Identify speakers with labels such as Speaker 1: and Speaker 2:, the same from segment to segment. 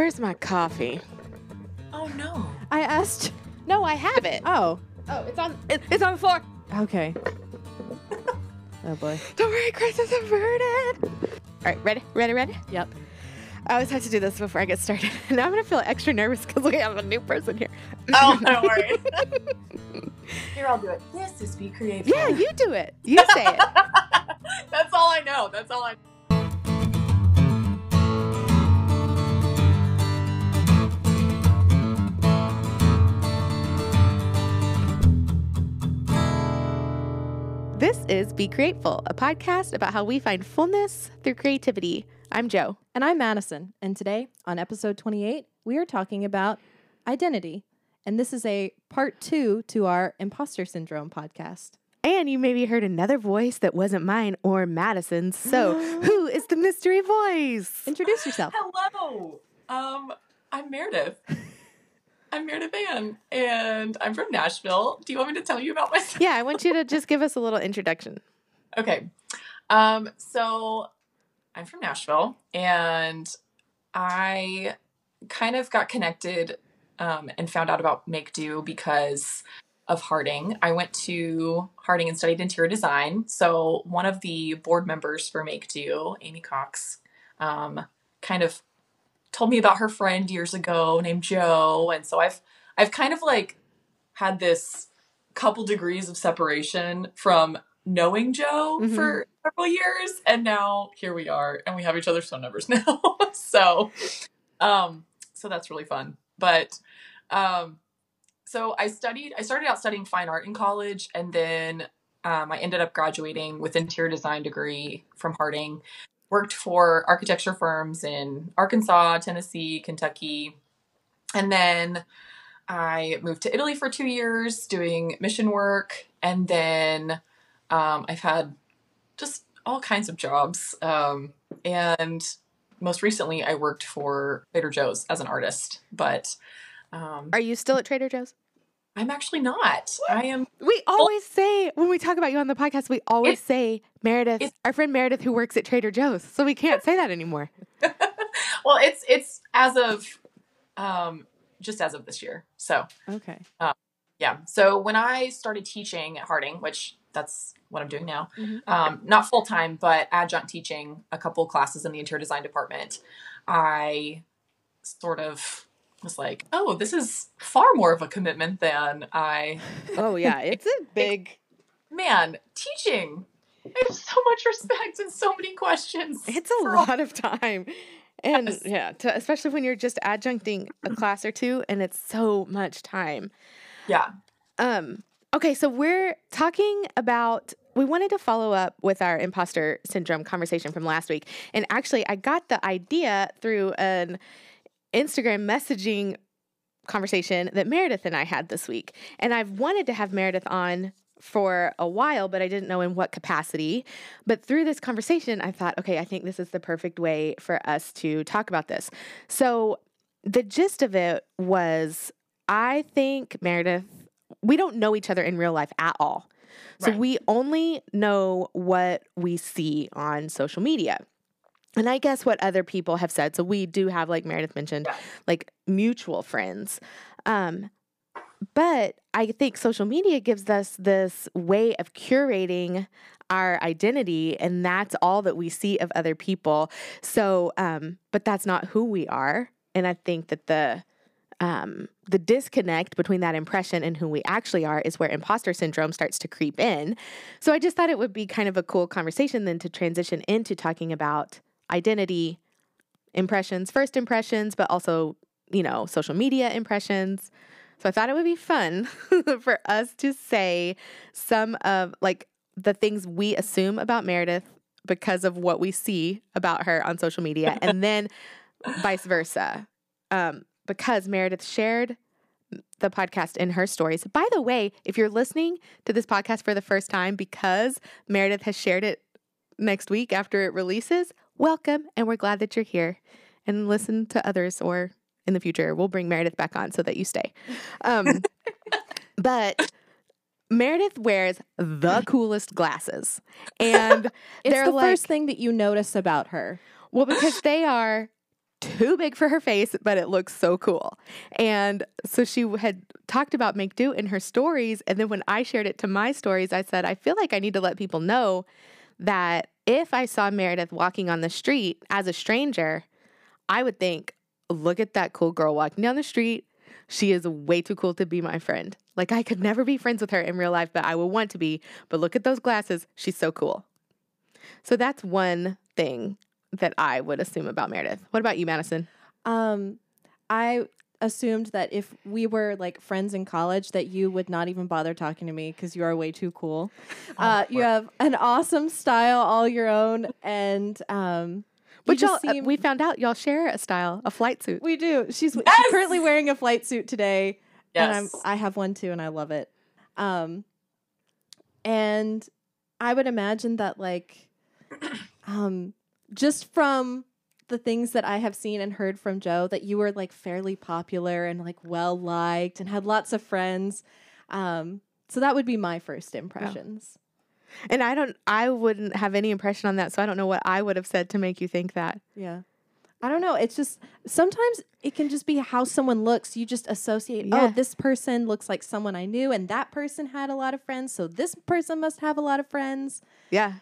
Speaker 1: Where's my coffee?
Speaker 2: Oh no.
Speaker 3: I asked.
Speaker 1: No, I have it.
Speaker 3: Oh,
Speaker 1: Oh, it's on. It, it's on the floor.
Speaker 3: okay. oh boy.
Speaker 1: Don't worry, Chris is averted. All right, ready, ready, ready.
Speaker 3: Yep.
Speaker 1: I always have to do this before I get started. Now I'm gonna feel extra nervous because we have a new person here.
Speaker 2: Oh, don't worry. Here, I'll do it. This is be creative.
Speaker 1: Yeah, you do it. You say it.
Speaker 2: That's all I know. That's all I.
Speaker 1: This is Be Grateful, a podcast about how we find fullness through creativity. I'm Joe.
Speaker 3: And I'm Madison. And today, on episode 28, we are talking about identity. And this is a part two to our imposter syndrome podcast.
Speaker 1: And you maybe heard another voice that wasn't mine or Madison's. So, who is the mystery voice?
Speaker 3: Introduce yourself.
Speaker 2: Hello. Um, I'm Meredith. I'm Meredith Van, and I'm from Nashville. Do you want me to tell you about myself?
Speaker 1: Yeah, I want you to just give us a little introduction.
Speaker 2: Okay. Um, so I'm from Nashville and I kind of got connected um, and found out about Make Do because of Harding. I went to Harding and studied interior design. So one of the board members for Make Do, Amy Cox, um, kind of told me about her friend years ago named Joe. And so I've I've kind of like had this couple degrees of separation from knowing Joe
Speaker 1: Mhm.
Speaker 2: for several years and now here we are and we have each other's phone numbers now. so um so that's really fun. But um so I studied I started out studying fine art in college and then um, I ended up graduating with interior design degree from Harding. Worked for architecture firms in Arkansas, Tennessee, Kentucky. And then I moved to Italy for two years doing mission work. And then um, I've had just all kinds of jobs. Um, and most recently, I worked for Trader Joe's as an artist. But um,
Speaker 1: Are you still at Trader Joe's?
Speaker 2: I'm actually not. I am.
Speaker 1: We always say, when we talk about you on the podcast, we always say Meredith, our friend Meredith who works at Trader Joe's. So we can't say that anymore.
Speaker 2: Well, it's it's as of um, just as of this year. So
Speaker 3: Okay.
Speaker 2: yeah. So when I started teaching at Harding, which that's what I'm doing now,
Speaker 3: Mhm.
Speaker 2: um, not full time, but adjunct teaching a couple classes in the interior design department, I sort of was like, oh, this is far more of a commitment than I.
Speaker 1: Oh, yeah. It's a big,
Speaker 2: Man, teaching. I have so much respect and so many questions.
Speaker 1: it's a
Speaker 2: for all-
Speaker 1: lot of time. And
Speaker 2: Yes.
Speaker 1: yeah, to, especially when you're just adjuncting a class or two and it's so much time.
Speaker 2: Yeah.
Speaker 1: Um, okay, so we're talking about we wanted to follow up with our imposter syndrome conversation from last week. And actually I got the idea through an Instagram messaging conversation that Meredith and I had this week. And I've wanted to have Meredith on for a while, but I didn't know in what capacity. But through this conversation, I thought, okay, I think this is the perfect way for us to talk about this. So the gist of it was I think Meredith, we don't know each other in real life at all. So
Speaker 2: Right.
Speaker 1: we only know what we see on social media. And I guess what other people have said. So we do have, like Meredith mentioned,
Speaker 2: Yeah.
Speaker 1: like mutual friends. Um, but I think social media gives us this way of curating our identity, and that's all that we see of other people. So, um, but that's not who we are. And I think that the um, the disconnect between that impression and who we actually are is where imposter syndrome starts to creep in. So I just thought it would be kind of a cool conversation then to transition into talking about identity, impressions, first impressions, but also, you know, social media impressions. So I thought it would be fun for us to say some of like the things we assume about Meredith because of what we see about her on social media and then vice versa. Um, because Meredith shared the podcast in her stories. By the way, if you're listening to this podcast for the first time because Meredith has shared it next week after it releases, welcome and we're glad that you're here and listen to others or in the future we'll bring Meredith back on so that you stay. Um, but Meredith wears the coolest glasses. And
Speaker 3: It's
Speaker 1: they're
Speaker 3: the
Speaker 1: like,
Speaker 3: first thing that you notice about her.
Speaker 1: well, because they are too big for her face, but it looks so cool. And so she had talked about Make Do in her stories. And then when I shared it to my stories, I said, I feel like I need to let people know that if I saw Meredith walking on the street as a stranger, I would think, look at that cool girl walking down the street. She is way too cool to be my friend. Like, I could never be friends with her in real life, but I would want to be. But look at those glasses. She's so cool. So that's one thing that I would assume about Meredith. What about you, Madison?
Speaker 3: Um, I assumed that if we were like friends in college, that you would not even bother talking to me because you are way too cool. Uh, you have an awesome style, all your own, and um, you
Speaker 1: But y'all,
Speaker 3: just
Speaker 1: uh, we found out y'all share a style, a flight suit.
Speaker 3: we do. She's,
Speaker 2: Yes!
Speaker 3: she's currently wearing a flight suit today, and I'm, I have one too, and I love it. Um, and I would imagine that like, um, just from the things that I have seen and heard from Joe, that you were like fairly popular and like well liked and had lots of friends. Um, so that would be my first impressions.
Speaker 1: And I don't, I wouldn't have any impression on that. So I don't know what I would have said to make you think that.
Speaker 3: Yeah. I don't know. It's just sometimes it can just be how someone looks. You just associate,
Speaker 1: Yeah.
Speaker 3: oh, this person looks like someone I knew, and that person had a lot of friends. So this person must have a lot of friends.
Speaker 1: Yeah.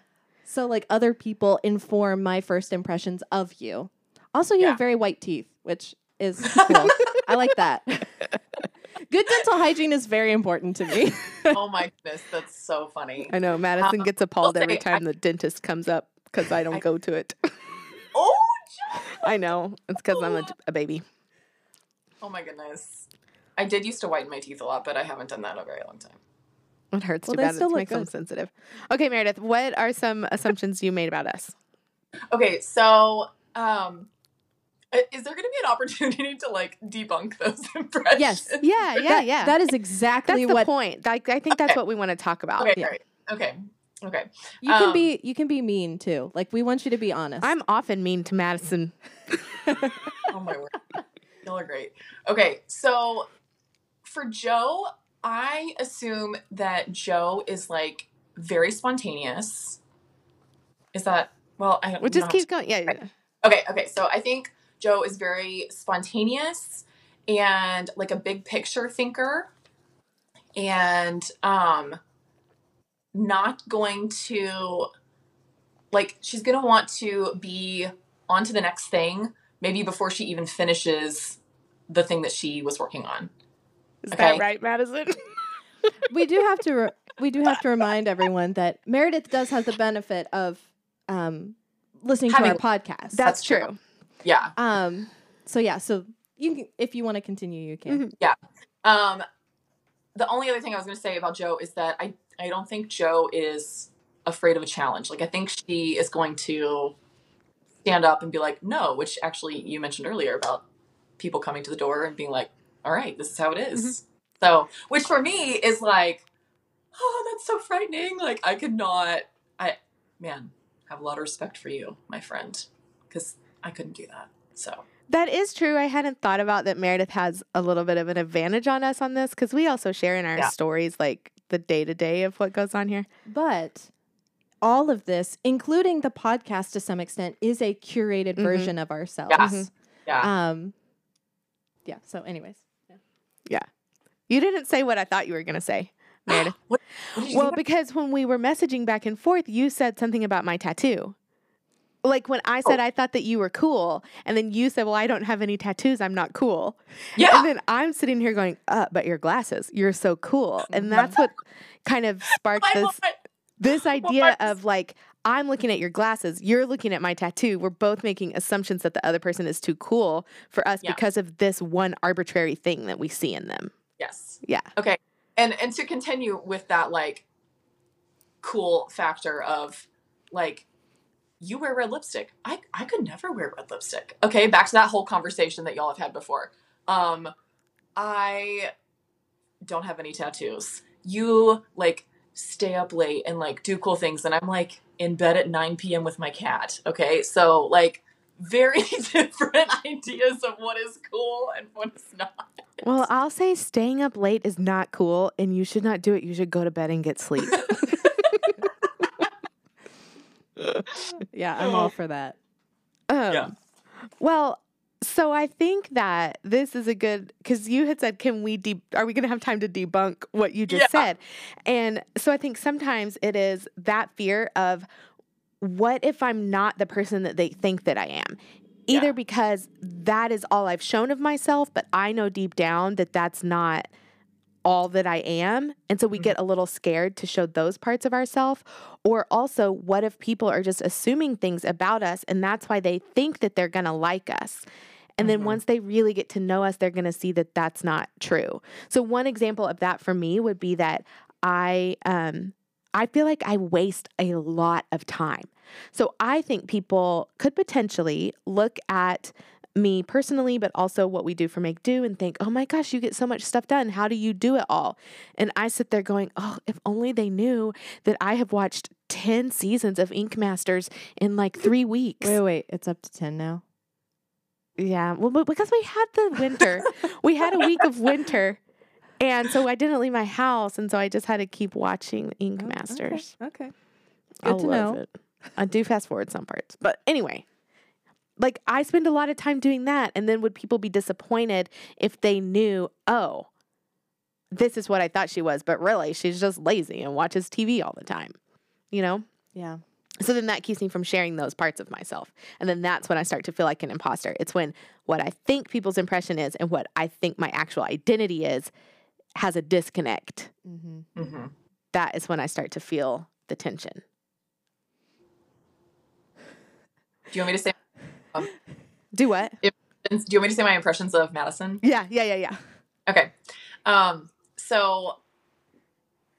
Speaker 3: So, like, other people inform my first impressions of you. Also, you
Speaker 2: Yeah.
Speaker 3: have very white teeth, which is cool. I like that. Good dental hygiene is very important to me.
Speaker 2: oh my goodness, that's so funny.
Speaker 1: I know. Madison
Speaker 2: Um,
Speaker 1: gets appalled
Speaker 2: I'll
Speaker 1: every
Speaker 2: say,
Speaker 1: time the dentist comes up because I don't
Speaker 2: I-
Speaker 1: go to it.
Speaker 2: Oh, Jo-
Speaker 1: I know. It's because I'm a, a baby.
Speaker 2: oh my goodness. I did used to whiten my teeth a lot, but I haven't done that in a very long time.
Speaker 1: It hurts
Speaker 3: Well,
Speaker 1: too
Speaker 3: they
Speaker 1: bad.
Speaker 3: still
Speaker 1: It
Speaker 3: look
Speaker 1: makes them sensitive. Okay, Meredith, what are some assumptions you made about us?
Speaker 2: Okay, so um is there going to be an opportunity to like debunk those impressions?
Speaker 3: Yes.
Speaker 1: Yeah, yeah, yeah.
Speaker 3: That is
Speaker 1: that's
Speaker 3: exactly
Speaker 1: the point. Like, I think that's
Speaker 2: Okay.
Speaker 1: what we want to talk about.
Speaker 2: Okay,
Speaker 3: Yeah.
Speaker 2: great. Okay. Okay.
Speaker 3: you can
Speaker 2: Um,
Speaker 3: be. You can be mean too. Like we want you to be honest.
Speaker 1: I'm often mean to Madison.
Speaker 2: Oh my word. Y'all are great. Okay, so for Joe, I assume that Joe is like very spontaneous. Is that well? I don't
Speaker 1: Well, just keep going. Yeah.
Speaker 2: Right. Okay, okay. So I think Joe is very spontaneous and like a big picture thinker and um not going to like she's going to want to be on to the next thing maybe before she even finishes the thing that she was working on.
Speaker 1: Is
Speaker 2: Okay.
Speaker 1: that right, Madison?
Speaker 3: we do have to. Re- we do have to remind everyone that Meredith does have the benefit of um, listening to
Speaker 2: Having-
Speaker 3: our podcast.
Speaker 1: That's
Speaker 2: true.
Speaker 1: true.
Speaker 2: Yeah.
Speaker 3: um. So yeah. So you can, if you want to continue, you can. Yeah.
Speaker 2: Um, the only other thing I was going to say about Joe is that I I don't think Joe is afraid of a challenge. Like I think she is going to stand up and be like, no, which actually you mentioned earlier about people coming to the door and being like, all right, this is how it is." So, which for me is like, oh, that's so frightening. Like I could not. I man have a lot of respect for you, my friend, because I couldn't do that. So
Speaker 1: That is true. I hadn't thought about that Meredith has a little bit of an advantage on us on this because we also share in our
Speaker 2: Yeah.
Speaker 1: stories like the day to day of what goes on here.
Speaker 3: But all of this, including the podcast to some extent, is a curated
Speaker 1: Mhm.
Speaker 3: version of ourselves.
Speaker 2: Yes. yeah.
Speaker 3: Um. Yeah. So, anyways.
Speaker 1: You didn't say what I thought you were going to say, Meredith.
Speaker 2: what, what
Speaker 1: well, because when we were messaging back and forth, you said something about my tattoo. Like when I said
Speaker 2: Oh.
Speaker 1: I thought that you were cool, and then you said, "Well, I don't have any tattoos. I'm not cool."
Speaker 2: Yeah.
Speaker 1: And then I'm sitting here going, "Uh, but your glasses, you're so cool." And that's what kind of sparked this this idea of like I'm looking at your glasses, you're looking at my tattoo. We're both making assumptions that the other person is too cool for us
Speaker 2: Yeah.
Speaker 1: because of this one arbitrary thing that we see in them.
Speaker 2: Yes.
Speaker 1: Yeah.
Speaker 2: Okay. And and to continue with that like cool factor of like you wear red lipstick. I I could never wear red lipstick. Okay, back to that whole conversation that y'all have had before. Um I don't have any tattoos. You like stay up late and like do cool things and I'm like in bed at 9 p.m. with my cat. Okay? So like very different ideas of what is cool and what is not.
Speaker 1: Well, I'll say staying up late is not cool and you should not do it. You should go to bed and get sleep.
Speaker 3: Yeah, I'm all for that.
Speaker 1: Um,
Speaker 2: Yeah.
Speaker 1: Well, So I think that this is a good because you had said, "Can we? De- are we going to have time to debunk what you just
Speaker 2: Yeah.
Speaker 1: said?" And so I think sometimes it is that fear of what if I'm not the person that they think that I am. Either
Speaker 2: Yeah.
Speaker 1: because that is all I've shown of myself, but I know deep down that that's not all that I am. And so we
Speaker 2: Mhm.
Speaker 1: get a little scared to show those parts of ourselves. Or also, what if people are just assuming things about us and that's why they think that they're going to like us? And then
Speaker 2: Mhm.
Speaker 1: once they really get to know us, they're going to see that that's not true. So one example of that for me would be that I um I feel like I waste a lot of time. So I think people could potentially look at me personally, but also what we do for Make Do and think, oh my gosh, you get so much stuff done. How do you do it all? And I sit there going, oh, if only they knew that I have watched 10 seasons of Ink Masters in like three weeks.
Speaker 3: Wait, wait, it's up to 10 now.
Speaker 1: Yeah, well, but because we had the winter, we had a week of winter. And so I didn't leave my house. And so I just had to keep watching Ink
Speaker 3: Oh,
Speaker 1: Masters.
Speaker 3: Okay.
Speaker 1: I
Speaker 3: Good to
Speaker 1: love
Speaker 3: know.
Speaker 1: it. I do fast forward some parts. But anyway, like I spend a lot of time doing that. And then would people be disappointed if they knew, oh, this is what I thought she was, but really she's just lazy and watches TV all the time, you know?
Speaker 3: Yeah.
Speaker 1: So then that keeps me from sharing those parts of myself. And then that's when I start to feel like an imposter. It's when what I think people's impression is and what I think my actual identity is has a disconnect.
Speaker 3: Mm-hmm.
Speaker 2: Mm-hmm.
Speaker 1: That is when I start to feel the tension.
Speaker 2: Do you want me to say?
Speaker 1: Do what?
Speaker 2: Do you want me to say my impressions of Madison?
Speaker 1: Yeah, yeah, yeah, yeah.
Speaker 2: Okay. Um, so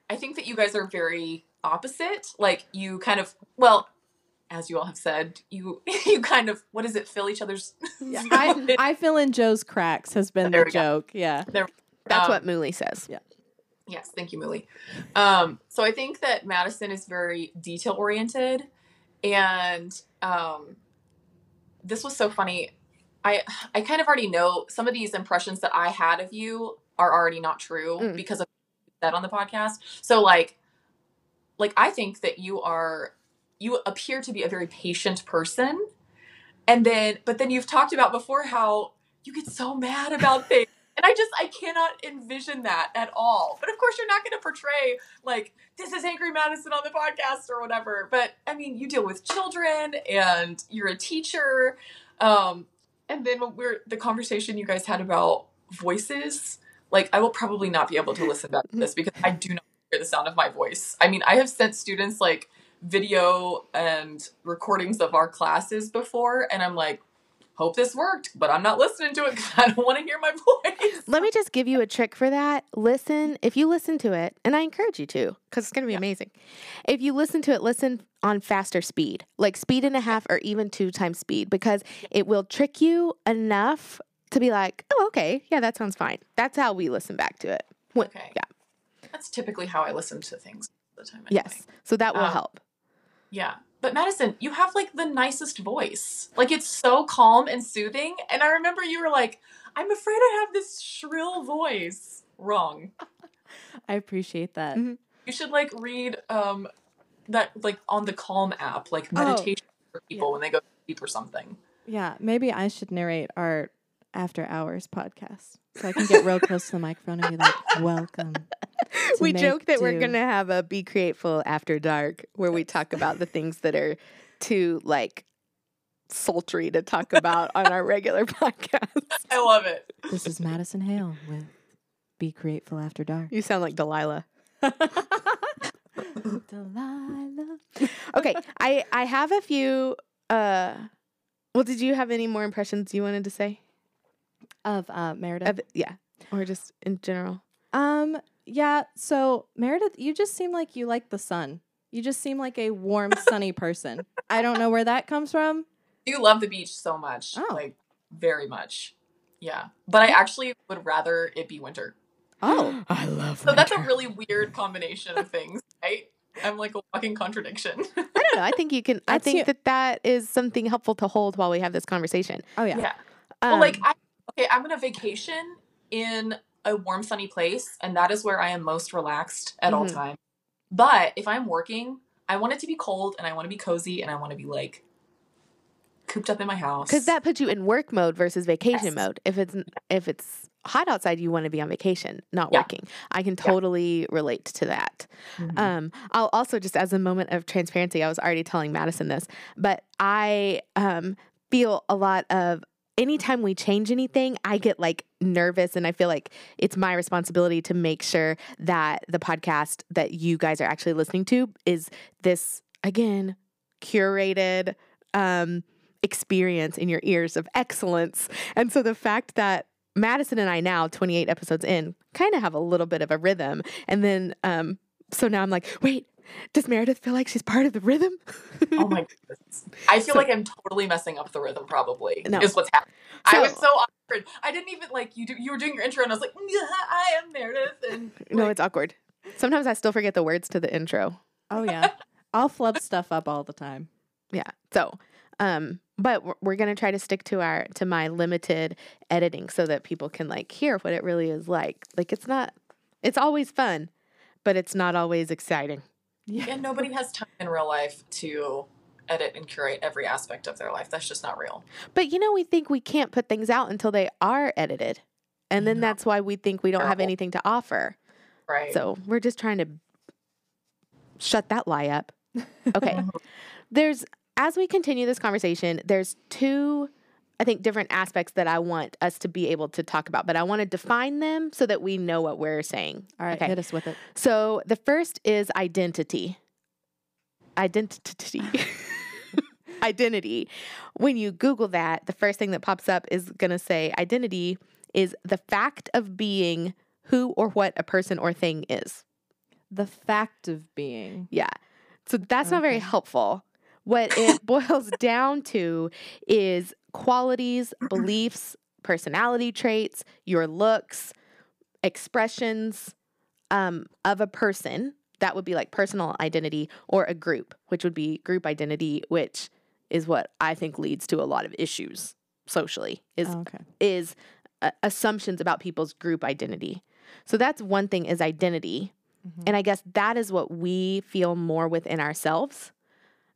Speaker 2: I think that you guys are very opposite. Like you kind of well, as you all have said, you you kind of what is it, fill each other's
Speaker 3: Yeah. I, I fill in Joe's cracks has been
Speaker 2: There
Speaker 3: the
Speaker 2: we go.
Speaker 3: joke. Yeah.
Speaker 1: That's
Speaker 2: Um,
Speaker 1: what Mooley says. Yeah.
Speaker 2: Yes, thank you, Mooley. Um, so I think that Madison is very detail oriented, and um, this was so funny. I I kind of already know some of these impressions that I had of you are already not true
Speaker 1: Mm.
Speaker 2: because of that on the podcast. So like, like I think that you are you appear to be a very patient person, and then but then you've talked about before how you get so mad about things. And I just I cannot envision that at all. But of course you're not going to portray like this is Angry Madison on the podcast or whatever. But I mean, you deal with children and you're a teacher. Um and then we're the conversation you guys had about voices, like I will probably not be able to listen back to this because I do not hear the sound of my voice. I mean, I have sent students like video and recordings of our classes before and I'm like hope this worked, but I'm not listening to it because I don't want to hear my voice.
Speaker 1: Let me just give you a trick for that. Listen, if you listen to it, and I encourage you to, because it's going to be
Speaker 2: Yeah.
Speaker 1: amazing. If you listen to it, listen on faster speed, like speed and a half or even two times speed, because it will trick you enough to be like, oh, okay, yeah, that sounds fine. That's how we listen back to it. When-
Speaker 2: Okay.
Speaker 1: Yeah.
Speaker 2: That's typically how I listen to things the time. Anyway.
Speaker 1: Yes. So that will
Speaker 2: Um,
Speaker 1: help.
Speaker 2: Yeah. But Madison, you have like the nicest voice. Like it's so calm and soothing. And I remember you were like, I'm afraid I have this shrill voice. Wrong.
Speaker 3: I appreciate that.
Speaker 1: Mhm.
Speaker 2: You should like read um that like on the Calm app, like
Speaker 3: Oh.
Speaker 2: meditation for people when they go to sleep or something.
Speaker 3: Yeah. Maybe I should narrate our after hours podcast so I can get real close to the microphone and be like, welcome.
Speaker 1: We joke that we're going to have a Be Grateful After Dark where we talk about the things that are too, like, sultry to talk about on our regular podcast.
Speaker 2: I love it.
Speaker 3: This is Madison Hale with Be Grateful After Dark.
Speaker 1: You sound like Delilah.
Speaker 3: Delilah.
Speaker 1: Okay, I I have a few. Uh, well, did you have any more impressions you wanted to say?
Speaker 3: Of uh, Meredith.
Speaker 1: Of, yeah, or just in general.
Speaker 3: Um, yeah, so Meredith, you just seem like you like the sun. You just seem like a warm, sunny person. I don't know where that comes from.
Speaker 2: You love the beach so much.
Speaker 3: Oh.
Speaker 2: Like very much. Yeah. But I actually would rather it be winter.
Speaker 3: Oh,
Speaker 1: I love.
Speaker 2: So that's a really weird combination of things, right? I'm like a walking contradiction.
Speaker 1: I don't know. I think you can. I think
Speaker 3: you-
Speaker 1: that that is something helpful to hold while we have this conversation.
Speaker 3: oh yeah.
Speaker 2: yeah.
Speaker 1: Um,
Speaker 2: well, like, I, okay, I'm on a vacation in a warm, sunny place, and that is where I am most relaxed at all
Speaker 1: Mhm.
Speaker 2: time. But if I'm working, I want it to be cold, and I want to be cozy, and I want to be like cooped up in my house.
Speaker 1: Because that puts you in work mode versus vacation
Speaker 2: Yes.
Speaker 1: mode. If it's if it's hot outside, you want to be on vacation, not
Speaker 2: Yeah.
Speaker 1: working. I can totally relate to that.
Speaker 2: Mhm.
Speaker 1: Um, I'll also just as a moment of transparency, I was already telling Madison this, but I um, feel a lot of anytime we change anything, I get like nervous and I feel like it's my responsibility to make sure that the podcast that you guys are actually listening to is this again curated um experience in your ears of excellence. And so the fact that Madison and I now 28 episodes in kind of have a little bit of a rhythm and then um so now I'm like, wait, does Meredith feel like she's part of the rhythm?
Speaker 2: oh my goodness. I feel
Speaker 1: So-
Speaker 2: like I'm totally messing up the rhythm. Probably
Speaker 1: No.
Speaker 2: is what's happening. I was
Speaker 1: So-
Speaker 2: so awkward. I didn't even like you. Do, you were doing your intro, and I was like, yeah, "I am Meredith." And
Speaker 1: No, it's awkward. Sometimes I still forget the words to the intro.
Speaker 3: Oh yeah. I'll flub stuff up all the time.
Speaker 1: Yeah. So, um, but we're, we're gonna try to stick to our to my limited editing so that people can like hear what it really is like. Like it's not. It's always fun, but it's not always exciting.
Speaker 2: And nobody has time in real life to edit and curate every aspect of their life. That's just not real.
Speaker 1: But you know, we think we can't put things out until they are edited, and then
Speaker 2: No.
Speaker 1: that's why we think we don't have anything to offer.
Speaker 2: Right.
Speaker 1: So we're just trying to shut that lie up. Okay. There's as we continue this conversation, there's two I think different aspects that I want us to be able to talk about, but I want to define them so that we know what we're saying.
Speaker 3: All right,
Speaker 1: Okay.
Speaker 3: hit us with it.
Speaker 1: So the first is identity. Identity. identity. When you Google that, the first thing that pops up is going to say identity is the fact of being who or what a person or thing is.
Speaker 3: The fact of being.
Speaker 1: Yeah. So that's not very helpful. What it boils down to is qualities, beliefs, personality traits, your looks, expressions um, of a person. That would be like personal identity or a group, which would be group identity, which is what I think leads to a lot of issues socially. Is
Speaker 3: Oh, okay.
Speaker 1: is uh, assumptions about people's group identity. So that's one thing is identity.
Speaker 3: Mhm.
Speaker 1: And I guess that is what we feel more within ourselves.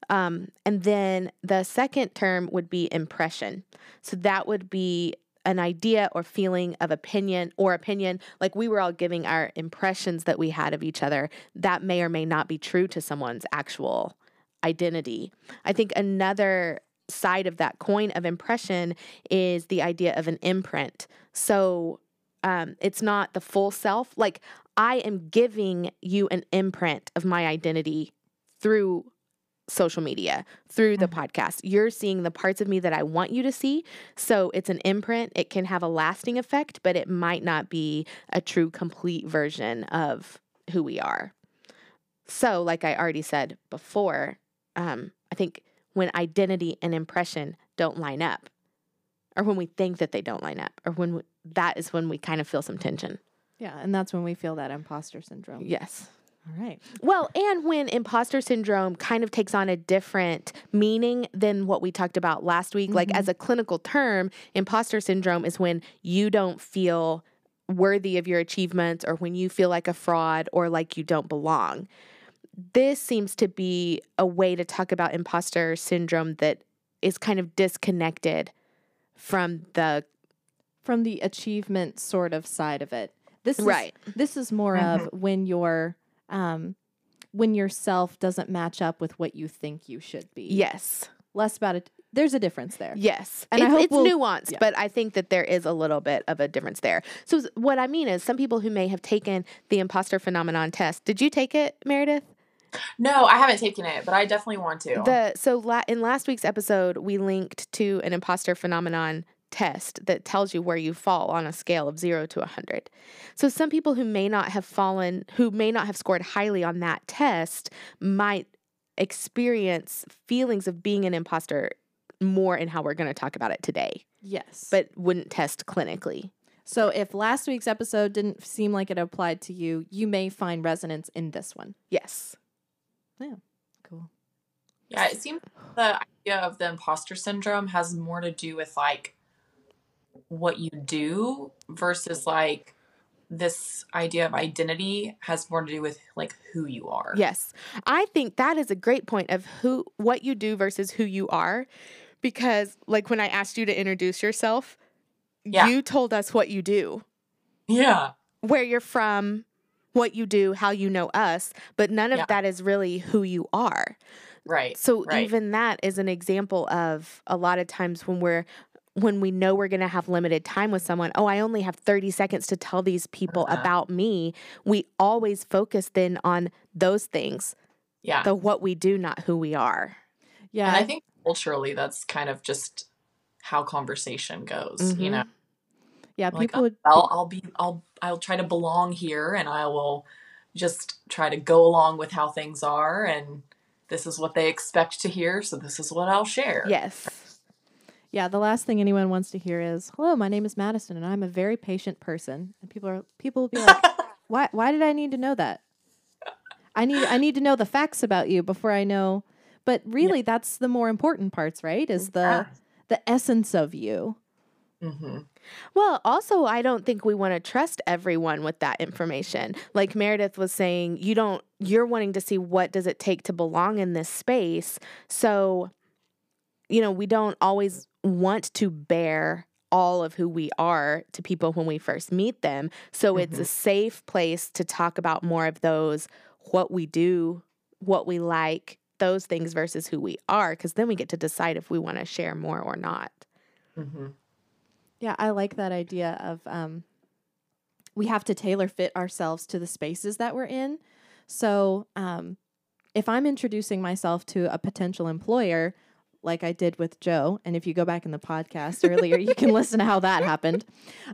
Speaker 1: Um, and then the second term would be impression. So that would be an idea or feeling of opinion or opinion, like we were all giving our impressions that we had of each other. That may or may not be true to someone's actual identity. I think another side of that coin of impression is the idea of an imprint. So um, it's not the full self. Like I am giving you an imprint of my identity through social media, through the podcast. You're seeing the parts of me that I want you to see. So it's an imprint. It can have a lasting effect, but it might not be a true, complete version of who we are. So, like I already said before, um, I think when identity and impression don't line up, or when we think that they don't line up, or when we, that is when we kind of feel some tension.
Speaker 3: Yeah, and that's when we feel that imposter syndrome.
Speaker 1: Yes.
Speaker 3: All right.
Speaker 1: Well, and when imposter syndrome kind of takes on a different meaning than what we talked about last week, like
Speaker 3: Mhm.
Speaker 1: as a clinical term, imposter syndrome is when you don't feel worthy of your achievements or when you feel like a fraud or like you don't belong. This seems to be a way to talk about imposter syndrome that is kind of disconnected from the
Speaker 3: From the achievement sort of side of it. This is
Speaker 1: right.
Speaker 3: this is more of when your um when yourself doesn't match up with what you think you should be.
Speaker 1: Yes.
Speaker 3: Less about it. There's a difference there.
Speaker 1: Yes,
Speaker 3: And I hope
Speaker 1: it's
Speaker 3: we'll-
Speaker 1: nuanced,
Speaker 3: yeah.
Speaker 1: but I think that there is a little bit of a difference there. So what I mean is, some people who may have taken the imposter phenomenon test. Did you take it, Meredith?
Speaker 2: No, I haven't taken it, but I definitely want to.
Speaker 1: The so la- in last week's episode, we linked to an imposter phenomenon test that tells you where you fall on a scale of zero to a hundred. So some people who may not have fallen, who may not have scored highly on that test, might experience feelings of being an imposter more in how we're going to talk about it today.
Speaker 3: Yes.
Speaker 1: but wouldn't test clinically.
Speaker 3: so if last week's episode didn't seem like it applied to you, you may find resonance in this one.
Speaker 1: Yes. Yeah.
Speaker 3: Cool.
Speaker 2: yeah, it seems the idea of the imposter syndrome has more to do with like what you do versus like this idea of identity has more to do with like who you are.
Speaker 1: Yes. I think that is a great point of who what you do versus who you are because like when I asked you to introduce yourself,
Speaker 2: Yeah.
Speaker 1: you told us what you do,
Speaker 2: Yeah.
Speaker 1: where you're from, what you do, how you know us, but none of
Speaker 2: Yeah.
Speaker 1: that is really who you are.
Speaker 2: Right.
Speaker 1: So
Speaker 2: right.
Speaker 1: even that is an example of a lot of times when we're when we know we're going to have limited time with someone, oh, I only have 30 seconds to tell these people
Speaker 2: Uh-huh.
Speaker 1: about me. We always focus then on those things,
Speaker 2: yeah.
Speaker 1: the what we do, not who we are.
Speaker 3: Yeah.
Speaker 2: and I think culturally that's kind of just how conversation goes, you
Speaker 1: Mhm.
Speaker 2: know.
Speaker 3: yeah,
Speaker 2: Like,
Speaker 3: people
Speaker 2: oh,
Speaker 3: would
Speaker 2: I'll I'll be I'll I'll try to belong here and I will just try to go along with how things are and this is what they expect to hear, so this is what I'll share.
Speaker 1: Yes.
Speaker 3: Yeah, the last thing anyone wants to hear is, "Hello, my name is Madison, and I'm a very patient person." And people are people will be like, "Why? Why did I need to know that? I need I need to know the facts about you before I know." But really, that's the more important parts, right? Is the
Speaker 2: Yeah.
Speaker 3: the essence of you.
Speaker 2: hmm
Speaker 1: Well, also, I don't think we want to trust everyone with that information. Like Meredith was saying, you don't, you're wanting to see what does it take to belong in this space. So, you know, we don't always want to bear all of who we are to people when we first meet them. So it's a safe place to talk about more of those, what we do, what we like, those things versus who we are, because then we get to decide if we want to share more or not.
Speaker 2: hmm
Speaker 3: Yeah, I like that idea of um, we have to tailor fit ourselves to the spaces that we're in. So, um, if I'm introducing myself to a potential employer, like I did with Joe, and if you go back in the podcast earlier, you can listen to how that happened.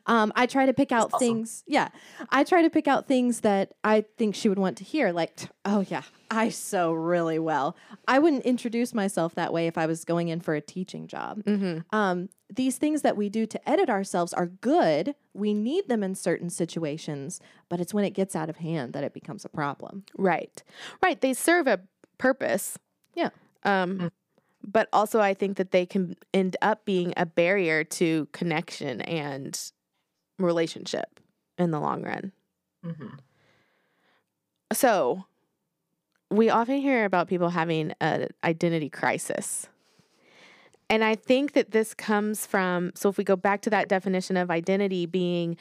Speaker 3: Um, I try to pick out
Speaker 2: awesome.
Speaker 3: things. Yeah, I try to pick out things that I think she would want to hear. Like, oh yeah, I sew really well. I wouldn't introduce myself that way if I was going in for a teaching job
Speaker 1: Mm-hmm.
Speaker 3: um, these things that we do to edit ourselves are good. We need them in certain situations, but it's when it gets out of hand that it becomes a problem.
Speaker 1: Right. Right. They serve a purpose.
Speaker 3: Yeah.
Speaker 1: Um,
Speaker 2: Mm.
Speaker 1: But also I think that they can end up being a barrier to connection and relationship in the long run.
Speaker 2: hmm
Speaker 1: So we often hear about people having an identity crisis. And I think that this comes from so if we go back to that definition of identity being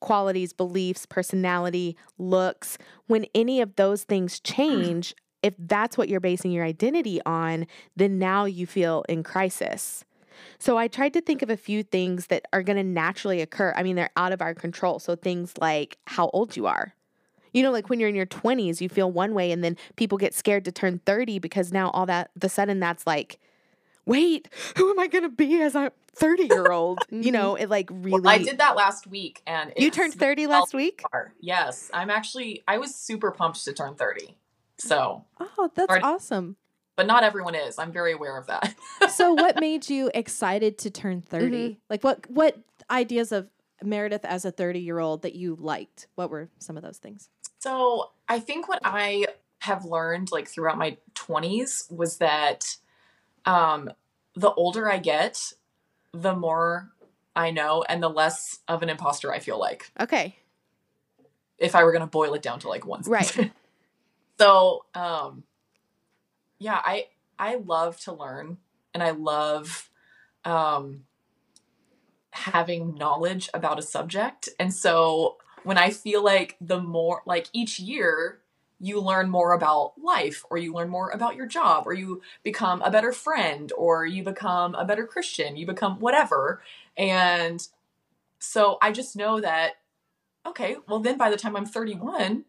Speaker 1: qualities, beliefs, personality, looks, when any of those things change, if that's what you're basing your identity on, then now you feel in crisis. So I tried to think of a few things that are going to naturally occur. I mean, they're out of our control. So things like how old you are. You know, like when you're in your 20s, you feel one way, and then people get scared to turn 30 because now all that, the sudden, that's like, wait, who am I going to be as a 30 year old? You know, mm-hmm. it like really.
Speaker 2: Well, I did that last week and
Speaker 1: You turned 30 last week?
Speaker 2: far. Yes, I'm actually I was super pumped to turn 30. So,
Speaker 3: Oh, that's awesome.
Speaker 2: but not everyone is. I'm very aware of that.
Speaker 3: So, what made you excited to turn 30?
Speaker 1: Mm-hmm.
Speaker 3: Like, what what ideas of Meredith as a 30 year old that you liked? What were some of those things?
Speaker 2: So I think what I have learned like throughout my 20s was that um, the older I get, the more I know and the less of an imposter I feel like.
Speaker 1: Okay.
Speaker 2: If I were going to boil it down to like one.
Speaker 1: Right.
Speaker 2: so, um, yeah, I I love to learn and I love um, having knowledge about a subject. And so when I feel like the more, like each year, you learn more about life, or you learn more about your job, or you become a better friend, or you become a better Christian, you become whatever. And so I just know that, okay, well, then by the time I'm 31,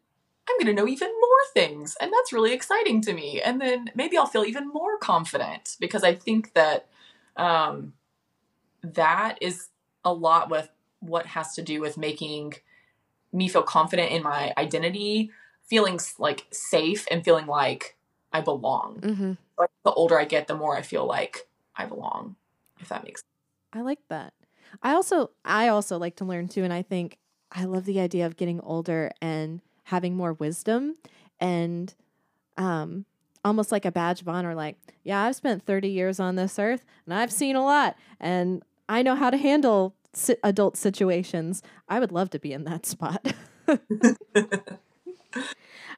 Speaker 2: I'm going to know even more things. And that's really exciting to me. And then maybe I'll feel even more confident because I think that um, that is a lot with what has to do with making me feel confident in my identity, feeling like safe and feeling like I belong.
Speaker 1: Mm-hmm.
Speaker 2: Like the older I get, the more I feel like I belong. If that makes sense.
Speaker 3: I like that. I also I also like to learn too and I think I love the idea of getting older and having more wisdom and um almost like a badge of honor like yeah I've spent 30 years on this earth and I've seen a lot and I know how to handle si- adult situations. I would love to be in that spot.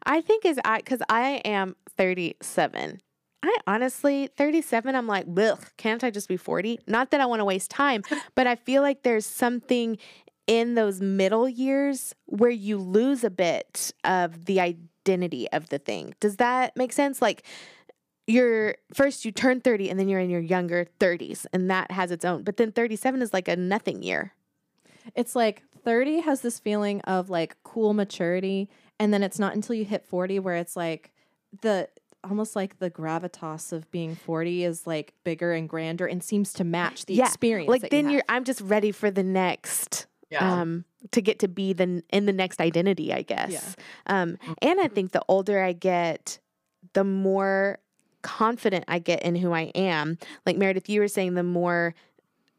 Speaker 1: I think is I because I am 37. I honestly, 37, I'm like, ugh, can't I just be 40? Not that I want to waste time, but I feel like there's something in those middle years where you lose a bit of the identity of the thing. Does that make sense? Like, you're first you turn 30 and then you're in your younger 30s and that has its own but then 37 is like a nothing year
Speaker 3: It's like 30 has this feeling of like cool maturity. And then it's not until you hit 40 where it's like the almost like the gravitas of being 40 is like bigger and grander and seems to match the
Speaker 1: Yeah,
Speaker 3: experience.
Speaker 1: like then
Speaker 3: you
Speaker 1: you're i'm just ready for the next
Speaker 2: Yeah.
Speaker 1: um to get to be the in the next identity i guess um and i think the older i get the more confident i get in who i am like meredith you were saying the more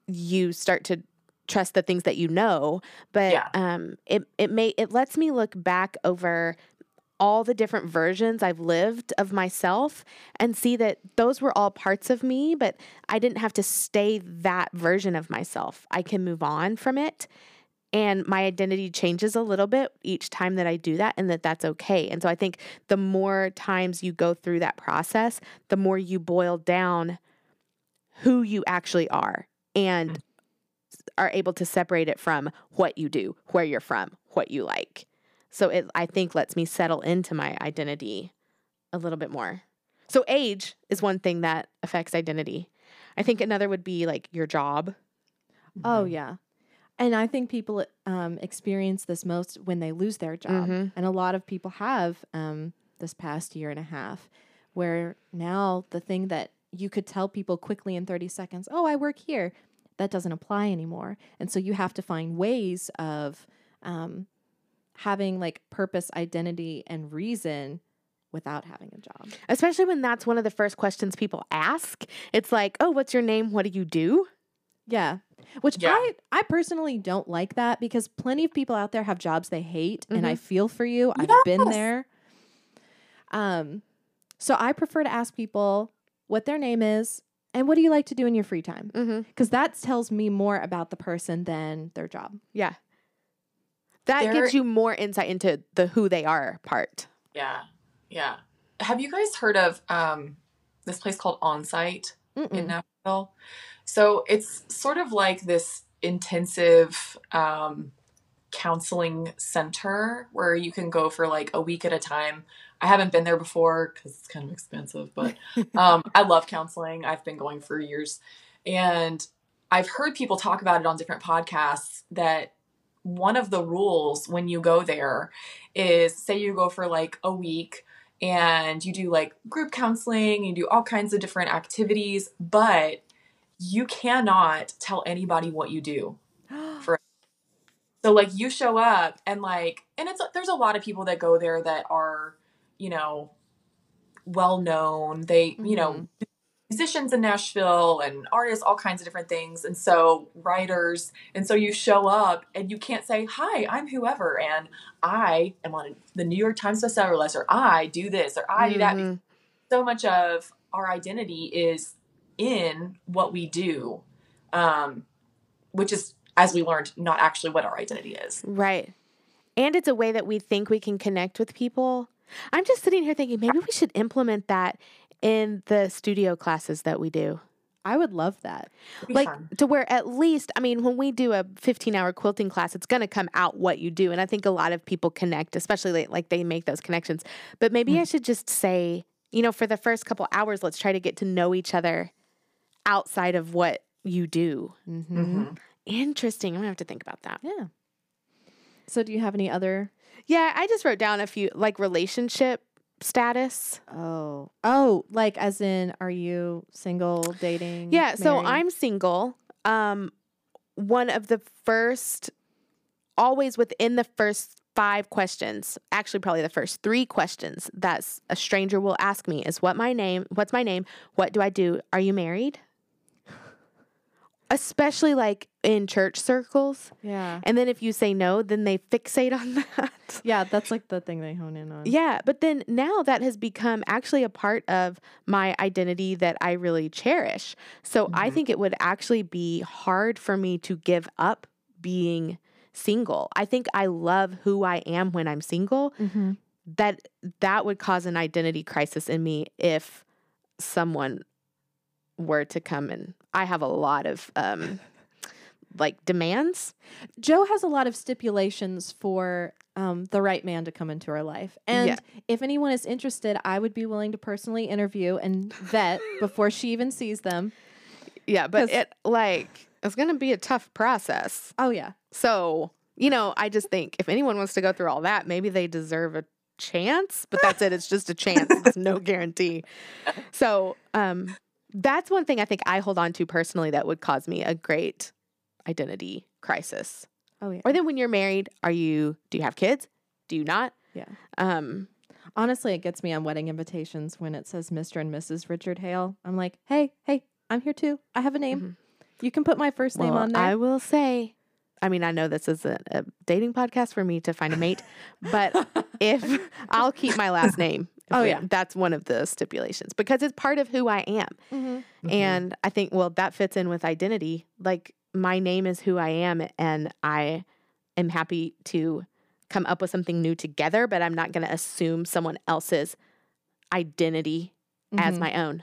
Speaker 1: you start to trust the things that you know but
Speaker 2: Yeah.
Speaker 1: um it it may it lets me look back over all the different versions I've lived of myself and see that those were all parts of me, but I didn't have to stay that version of myself. I can move on from it. And my identity changes a little bit each time that I do that, and that that's okay. And so I think the more times you go through that process, the more you boil down who you actually are and are able to separate it from what you do, where you're from, what you like. So it I think lets me settle into my identity a little bit more. So age is one thing that affects identity. I think another would be like your job.
Speaker 3: Oh
Speaker 2: Mhm.
Speaker 3: yeah. And I think people um, experience this most when they lose their job.
Speaker 1: Mhm.
Speaker 3: And a lot of people have um, this past year and a half, where now the thing that you could tell people quickly in 30 seconds, oh, I work here, that doesn't apply anymore. And so you have to find ways of um, having like purpose, identity, and reason without having a job.
Speaker 1: Especially when that's one of the first questions people ask. It's like, "Oh, what's your name? What do you do?"
Speaker 3: Yeah. Which
Speaker 2: Yeah.
Speaker 3: I I personally don't like that because plenty of people out there have jobs they hate and I feel for you. I've been there. Um so I prefer to ask people what their name is and what do you like to do in your free time?
Speaker 1: Mhm.
Speaker 3: Cuz that tells me more about the person than their job.
Speaker 1: Yeah. That
Speaker 2: There-
Speaker 1: gives you more insight into the who they are part.
Speaker 2: Yeah. Yeah. Have you guys heard of um, this place called Onsite in. Nashville? So it's sort of like this intensive um, counseling center where you can go for like a week at a time. I haven't been there before because it's kind of expensive, but um, I love counseling. I've been going for years. And I've heard people talk about it on different podcasts that one of the rules when you go there is say you go for like a week and you do like group counseling, you do all kinds of different activities, but you cannot tell anybody what you do. for So like you show up and like and it's there's a lot of people that go there that are, you know, well known. They, you know, musicians in Nashville and artists, all kinds of different things. And so writers. And so you show up and you can't say, Hi, I'm whoever and I am on the New York Times bestseller list or I do this or I do that.
Speaker 1: Mhm.
Speaker 2: So much of our identity is in what we do. Um, which is as we learned, not actually what our identity is.
Speaker 1: Right. And it's a way that we think we can connect with people. I'm just sitting here thinking maybe we should implement that in the studio classes that we do.
Speaker 3: I would love that.
Speaker 1: Like
Speaker 2: fun.
Speaker 1: to where at least i mean when we do a 15 hour quilting class it's going to come out what you do and i think a lot of people connect especially like, like they make those connections but maybe
Speaker 2: Mm.
Speaker 1: i should just say you know for the first couple hours let's try to get to know each other outside of what you do
Speaker 3: Mm-hmm.
Speaker 2: Mhm.
Speaker 1: interesting i'm to have to think about that
Speaker 3: Yeah. So do you have any other
Speaker 1: yeah i just wrote down a few like relationship status
Speaker 3: Oh. Oh, like as in are you single, dating?
Speaker 1: Yeah, so? I'm single. Um one of the first always within the first 5 questions, actually probably the first 3 questions that a stranger will ask me is what my name, what's my name, what do I do, are you married? Especially like in church circles.
Speaker 3: Yeah.
Speaker 1: And then if you say no, then they fixate on that.
Speaker 3: Yeah, that's like the thing they hone in on.
Speaker 1: Yeah, but then now that has become actually a part of my identity that I really cherish. So I
Speaker 2: Mhm.
Speaker 1: think it would actually be hard for me to give up being single. I think I love who I am when I'm single.
Speaker 3: Mm-hmm.
Speaker 1: That that would cause an identity crisis in me if someone were to come and I have a lot of um like demands.
Speaker 3: Joe has a lot of stipulations for um, the right man to come into her life. And
Speaker 1: Yeah.
Speaker 3: if anyone is interested, I would be willing to personally interview and vet before she even sees them.
Speaker 1: Yeah, but it like it's going to be a tough process.
Speaker 3: Oh, yeah.
Speaker 1: So, you know, I just think if anyone wants to go through all that, maybe they deserve a chance, but that's it. It's just a chance. It's no guarantee. So, um, that's one thing I think I hold on to personally that would cause me a great identity crisis.
Speaker 3: Oh, yeah.
Speaker 1: Or then when you're married, are you do you have kids? Do you not?
Speaker 3: Yeah.
Speaker 1: Um,
Speaker 3: Honestly, it gets me on wedding invitations when it says Mr. and Mrs. Richard Hale. I'm like, hey, hey, I'm here too. I have a name. You can put my first name
Speaker 1: well,
Speaker 3: on there.
Speaker 1: I will say, I mean, I know this is a dating podcast for me to find a mate, but if I'll keep my last name. If
Speaker 3: Oh,
Speaker 1: we-
Speaker 3: yeah.
Speaker 1: That's one of the stipulations because it's part of who I am.
Speaker 3: Mhm.
Speaker 1: And I think, well, that fits in with identity. Like, my name is who I am, and I am happy to come up with something new together, but I'm not going to assume someone else's identity as
Speaker 3: Mhm.
Speaker 1: my own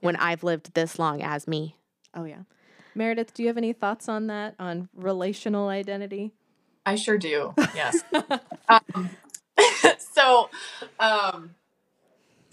Speaker 1: when I've lived this long as me.
Speaker 3: Oh, yeah. Meredith, do you have any thoughts on that, on relational identity?
Speaker 2: I sure do. Yes. um, so, um,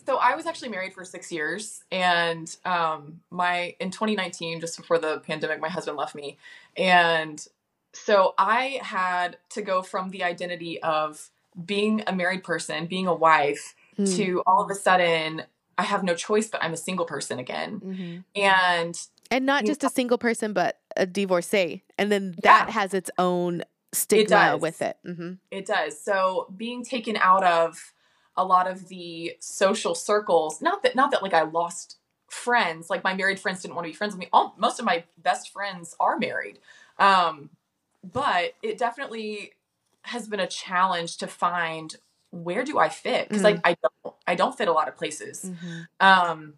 Speaker 2: so I was actually married for six years, and um, my in 2019, just before the pandemic, my husband left me, and so I had to go from the identity of being a married person, being a wife,
Speaker 1: Hmm.
Speaker 2: to all of a sudden I have no choice, but I'm a single person again,
Speaker 3: Mm-hmm.
Speaker 2: and
Speaker 1: And not just a single person, but a divorcee. And then that
Speaker 2: Yeah.
Speaker 1: has its own stigma
Speaker 2: does.
Speaker 1: with it. hmm
Speaker 2: It does. So being taken out of a lot of the social circles, not that not that like I lost friends, like my married friends didn't want to be friends with me. All, most of my best friends are married. Um, but it definitely has been a challenge to find where do I fit? Because like I don't I don't fit a lot of places.
Speaker 3: Mm-hmm.
Speaker 2: Um,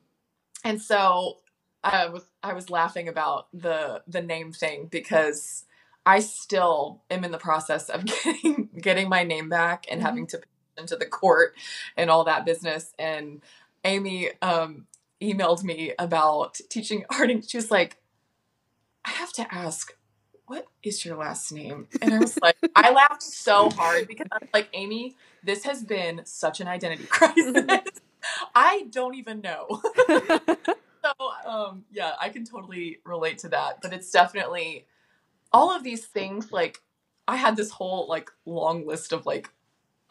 Speaker 2: and so I was I was laughing about the the name thing because I still am in the process of getting getting my name back and
Speaker 3: Mhm.
Speaker 2: having to to the court and all that business. And Amy um, emailed me about teaching art, and she was like, "I have to ask." What is your last name? And I was like, I laughed so hard because I was like, Amy, this has been such an identity crisis. I don't even know. so um yeah i can totally relate to that but it's definitely all of these things like i had this whole like long list of like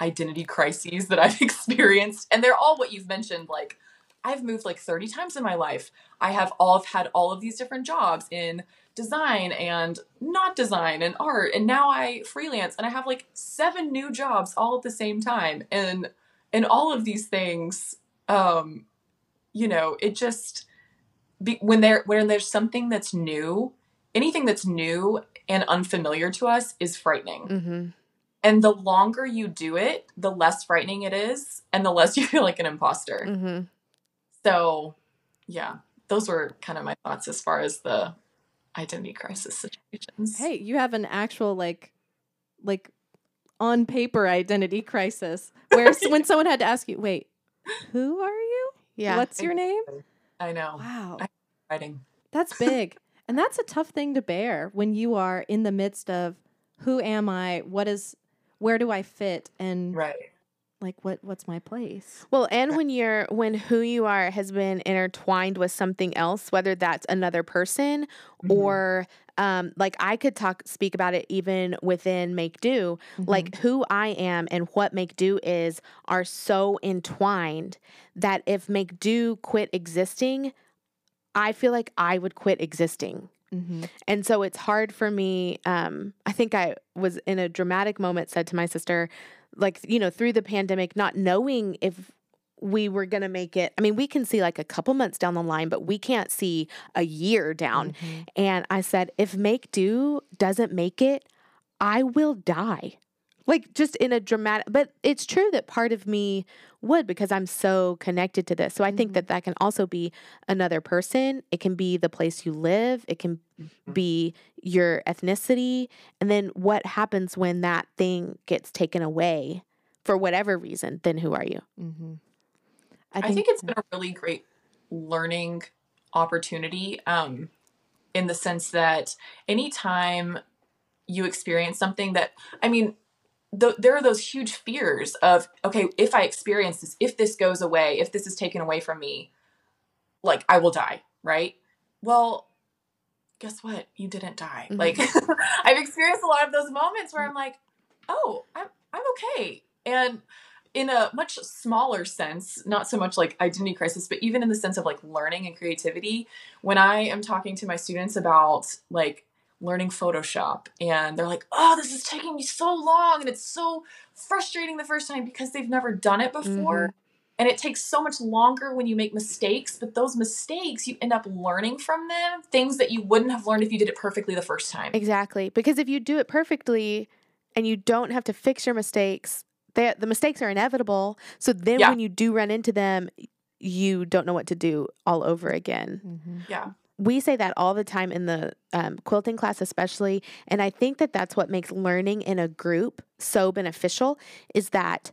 Speaker 2: identity crises that i've experienced and they're all what you've mentioned like i've moved like 30 times in my life. I have all have had all of these different jobs in design and not design and art and now i freelance and i have like seven new jobs all at the same time and and all of these things um you know it just be, when there when there's something that's new anything that's new and unfamiliar to us is frightening.
Speaker 1: Hmm
Speaker 2: and the longer you do it the less frightening it is and the less you feel like an imposter
Speaker 1: hmm
Speaker 2: so yeah those were kind of my thoughts as far as the identity crisis situations
Speaker 3: Hey, you have an actual like like on paper identity crisis where when someone had to ask you, "Wait, who are you?
Speaker 1: Yeah.
Speaker 3: What's your name?"
Speaker 2: i know
Speaker 3: Wow.
Speaker 2: I- writing
Speaker 3: That's big. and that's a tough thing to bear when you are in the midst of who am I? What is where do I fit and
Speaker 2: right
Speaker 3: like what what's my place?
Speaker 1: Well, and when you're when who you are has been intertwined with something else, whether that's another person
Speaker 2: Mhm.
Speaker 1: or um, like I could talk speak about it even within Make Do. Like who I am and what Make Do is are so entwined that if Make Do quit existing, I feel like I would quit existing.
Speaker 3: Mm-hmm.
Speaker 1: And so it's hard for me. Um, I think I was in a dramatic moment, said to my sister, like, you know, through the pandemic, not knowing if we were going to make it. I mean, we can see like a couple months down the line, but we can't see a year down. And I said, if Make Do doesn't make it, I will die. Like just in a dramatic, but it's true that part of me would because I'm so connected to this. So I think
Speaker 3: Mhm.
Speaker 1: that that can also be another person. It can be the place you live. It can be your ethnicity. And then what happens when that thing gets taken away for whatever reason, then who are you?
Speaker 3: Mm-hmm.
Speaker 2: I think, it's been a really great learning opportunity um, in the sense that anytime you experience something that, I mean, th- there are those huge fears of, okay, if I experience this, if this goes away, if this is taken away from me, like I will die, right? Well, guess what? You didn't die.
Speaker 1: Mhm.
Speaker 2: Like I've experienced a lot of those moments where I'm like, oh, I'm I'm okay. And in a much smaller sense, not so much like identity crisis, but even in the sense of like learning and creativity, when I am talking to my students about like learning Photoshop and they're like, oh, this is taking me so long and it's so frustrating the first time because they've never done it before. And it takes so much longer when you make mistakes, but those mistakes, you end up learning from them things that you wouldn't have learned if you did it perfectly the first time.
Speaker 1: Exactly. Because if you do it perfectly and you don't have to fix your mistakes, they, the mistakes are inevitable. So then
Speaker 2: Yeah.
Speaker 1: when you do run into them, you don't know what to do all over again.
Speaker 3: Mm-hmm.
Speaker 2: Yeah.
Speaker 1: We say that all the time in the um, quilting class, especially. And I think that that's what makes learning in a group so beneficial is that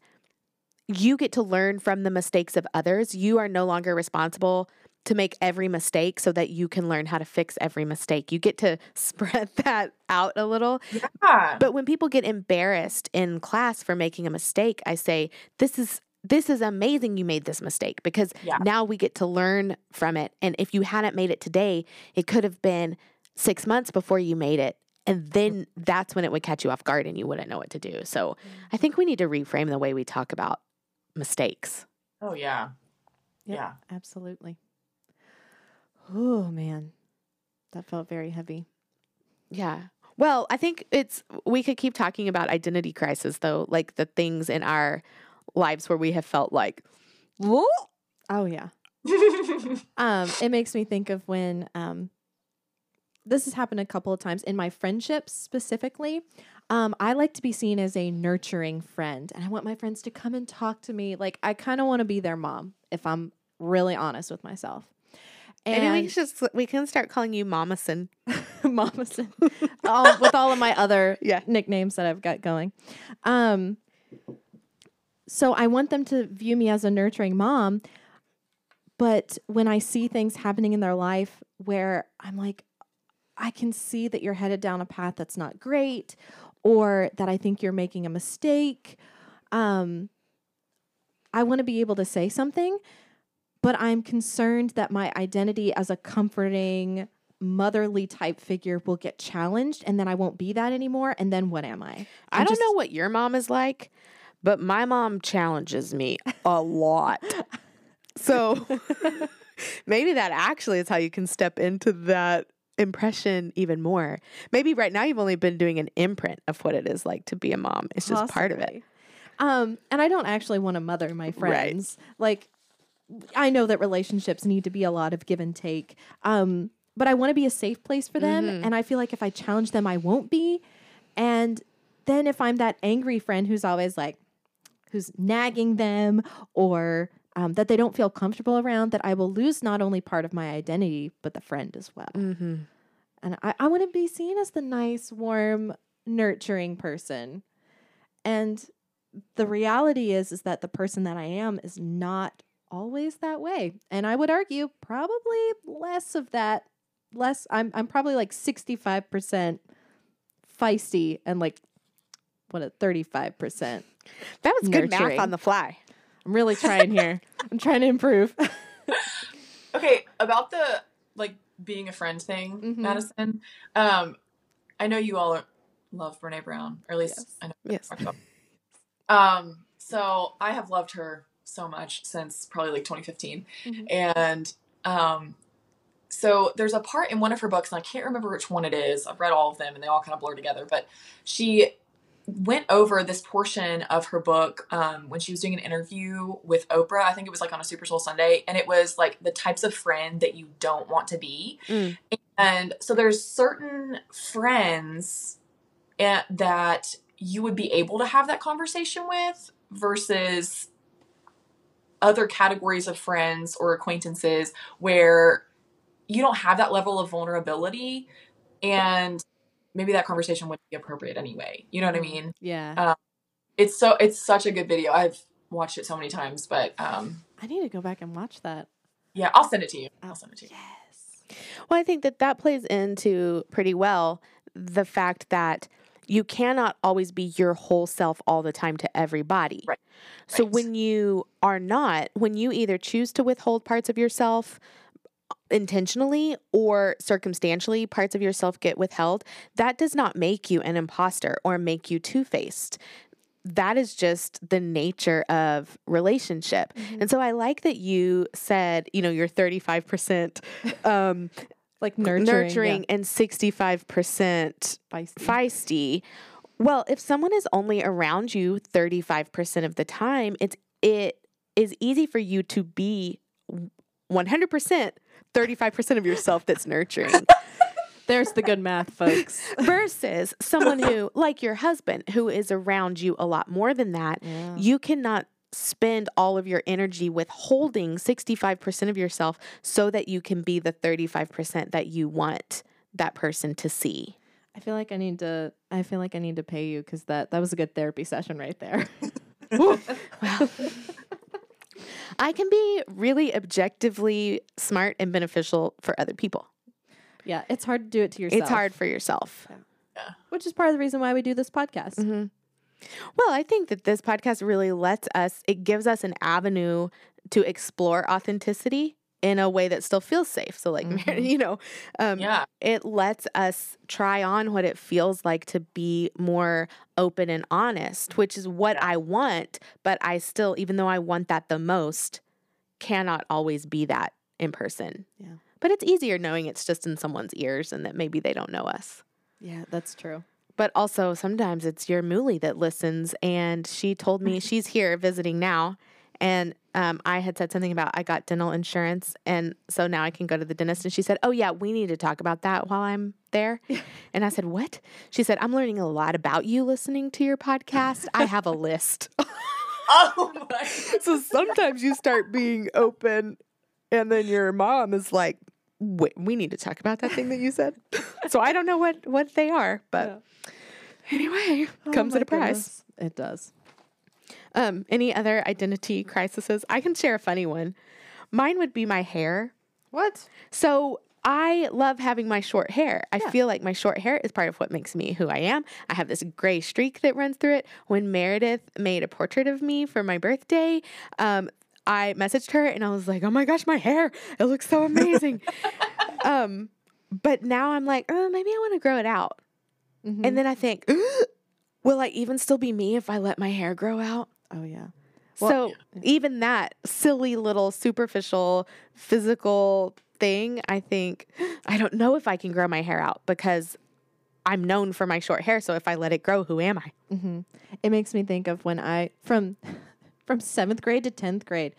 Speaker 1: you get to learn from the mistakes of others. You are no longer responsible to make every mistake so that you can learn how to fix every mistake. You get to spread that out a little.
Speaker 2: Yeah.
Speaker 1: But when people get embarrassed in class for making a mistake, I say, "This is this is amazing you made this mistake because
Speaker 2: Yeah.
Speaker 1: now we get to learn from it. And if you hadn't made it today, it could have been 6 months before you made it. And then that's when it would catch you off guard and you wouldn't know what to do. So, mm. I think we need to reframe the way we talk about mistakes.
Speaker 2: Oh yeah.
Speaker 3: Yep,
Speaker 2: Yeah.
Speaker 3: absolutely. Oh man, that felt very heavy.
Speaker 1: Yeah. Well, I think it's we could keep talking about identity crisis though, like the things in our lives where we have felt like, "Whoa."
Speaker 3: Oh yeah. Um, it makes me think of when um, this has happened a couple of times in my friendships specifically. Um, I like to be seen as a nurturing friend, and I want my friends to come and talk to me. Like I kind of want to be their mom, if I'm really honest with myself.
Speaker 1: Maybe we
Speaker 3: And
Speaker 1: just we can start calling you Mamason.
Speaker 3: Mama all, with all of my other
Speaker 1: Yeah.
Speaker 3: nicknames that I've got going. Um, so I want them to view me as a nurturing mom. But when I see things happening in their life where I'm like, I can see that you're headed down a path that's not great, or that I think you're making a mistake, um, I want to be able to say something. But I'm concerned that my identity as a comforting, motherly type figure will get challenged and then I won't be that anymore. And then what am I?
Speaker 1: I
Speaker 3: I'm
Speaker 1: don't
Speaker 3: just-
Speaker 1: know what your mom is like, but my mom challenges me a lot. So maybe that actually is how you can step into that impression even more. Maybe right now you've only been doing an imprint of what it is like to be a mom. It's just part of it.
Speaker 3: Um, and I don't actually want to mother my friends. Like, I know that relationships need to be a lot of give and take. Um, but I want to be a safe place for them.
Speaker 1: Mhm.
Speaker 3: And I feel like if I challenge them, I won't be. And then if I'm that angry friend who's always like, who's nagging them or um, that they don't feel comfortable around, that I will lose not only part of my identity, but the friend as well.
Speaker 1: Mm-hmm.
Speaker 3: And I, I want to be seen as the nice, warm, nurturing person. And the reality is is that the person that I am is not always that way. And I would argue probably less of that. Less I'm I'm probably like 65% feisty and like what a 35%.
Speaker 1: That was good math on the fly.
Speaker 3: I'm really trying here. I'm trying to improve.
Speaker 2: okay, about the like being a friend thing,
Speaker 3: Mhm.
Speaker 2: Madison. Um, I know you all are, love Brene Brown, or at least
Speaker 3: Yes.
Speaker 2: I know.
Speaker 1: Yes.
Speaker 2: Um, so I have loved her so much since probably like 2015,
Speaker 3: Mhm.
Speaker 2: and um, so there's a part in one of her books, and I can't remember which one it is. I've read all of them, and they all kind of blur together. But she went over this portion of her book um, when she was doing an interview with Oprah. I think it was like on a Super Soul Sunday, and it was like the types of friend that you don't want to be.
Speaker 1: Mm.
Speaker 2: And so there's certain friends eh, that you would be able to have that conversation with versus other categories of friends or acquaintances where you don't have that level of vulnerability and maybe that conversation wouldn't be appropriate anyway. You know what I mean?
Speaker 3: yeah.
Speaker 2: It's so it's such a good video. I've watched it so many times, but um
Speaker 3: I need to go back and watch that.
Speaker 2: Yeah, I'll send it to you. I'll send it to you. Yes.
Speaker 1: Well, I think that that plays into pretty well the fact that you cannot always be your whole self all the time to everybody.
Speaker 2: Right.
Speaker 1: So
Speaker 2: Right.
Speaker 1: when you are not, when you either choose to withhold parts of yourself intentionally or circumstantially parts of yourself get withheld, that does not make you an imposter or make you two-faced. That is just the nature of relationship. And so I like that you said, you know, you're 35% um
Speaker 3: Like nurturing,
Speaker 1: nurturing, and 65%
Speaker 3: yeah, feisty.
Speaker 1: feisty. Well, if someone is only around you 35% of the time, it's it is easy for you to be 100% 35% of yourself that's nurturing
Speaker 3: There's the good math, folks.
Speaker 1: versus someone who like your husband who is around you a lot more than that.
Speaker 3: Yeah.
Speaker 1: You cannot spend all of your energy withholding 65% of yourself so that you can be the 35% that you want that person to see.
Speaker 3: I feel like I need to. I feel like I need to pay you because that that was a good therapy session right there.
Speaker 1: Well, I can be really objectively smart and beneficial for other people.
Speaker 3: yeah, it's hard to do it to yourself.
Speaker 1: It's hard for yourself.
Speaker 3: which is part of the reason why we do this podcast.
Speaker 1: hmm Well, I think that this podcast really lets us, it gives us an avenue to explore authenticity in a way that still feels safe. So, like,
Speaker 3: Mhm.
Speaker 1: you know, um,
Speaker 2: Yeah.
Speaker 1: it lets us try on what it feels like to be more open and honest, which is what I want. But I still, even though I want that the most, cannot always be that in person.
Speaker 3: Yeah.
Speaker 1: But it's easier knowing it's just in someone's ears and that maybe they don't know us.
Speaker 3: Yeah, that's true.
Speaker 1: But also sometimes it's your Mooly that listens, and she told me she's here visiting now, and um, I had said something about I got dental insurance, and so now I can go to the dentist. And she said, "Oh yeah, we need to talk about that while I'm there." and I said, "What?" She said, "I'm learning a lot about you listening to your podcast. I have a list."
Speaker 2: Oh my.
Speaker 1: so sometimes you start being open, and then your mom is like. Wait, we need to talk about that thing that you said. so I don't know what what they are, but anyway, comes
Speaker 3: Oh
Speaker 1: at a price.
Speaker 3: It does.
Speaker 1: Um, any other identity crises? I can share a funny one. Mine would be my hair.
Speaker 3: What?
Speaker 1: So I love having my short hair. I
Speaker 3: Yeah.
Speaker 1: feel like my short hair is part of what makes me who I am. I have this gray streak that runs through it. When Meredith made a portrait of me for my birthday, um, I messaged her and I was like, "Oh my gosh, my hair! It looks so amazing." um, but now I'm like, oh, maybe I want to grow it out.
Speaker 3: Mhm.
Speaker 1: And then I think, will I even still be me if I let my hair grow out?
Speaker 3: Oh yeah.
Speaker 1: so even that silly little superficial physical thing, I think I don't know if I can grow my hair out because I'm known for my short hair. So if I let it grow, who am I?
Speaker 3: hmm It makes me think of when I from from seventh grade to tenth grade,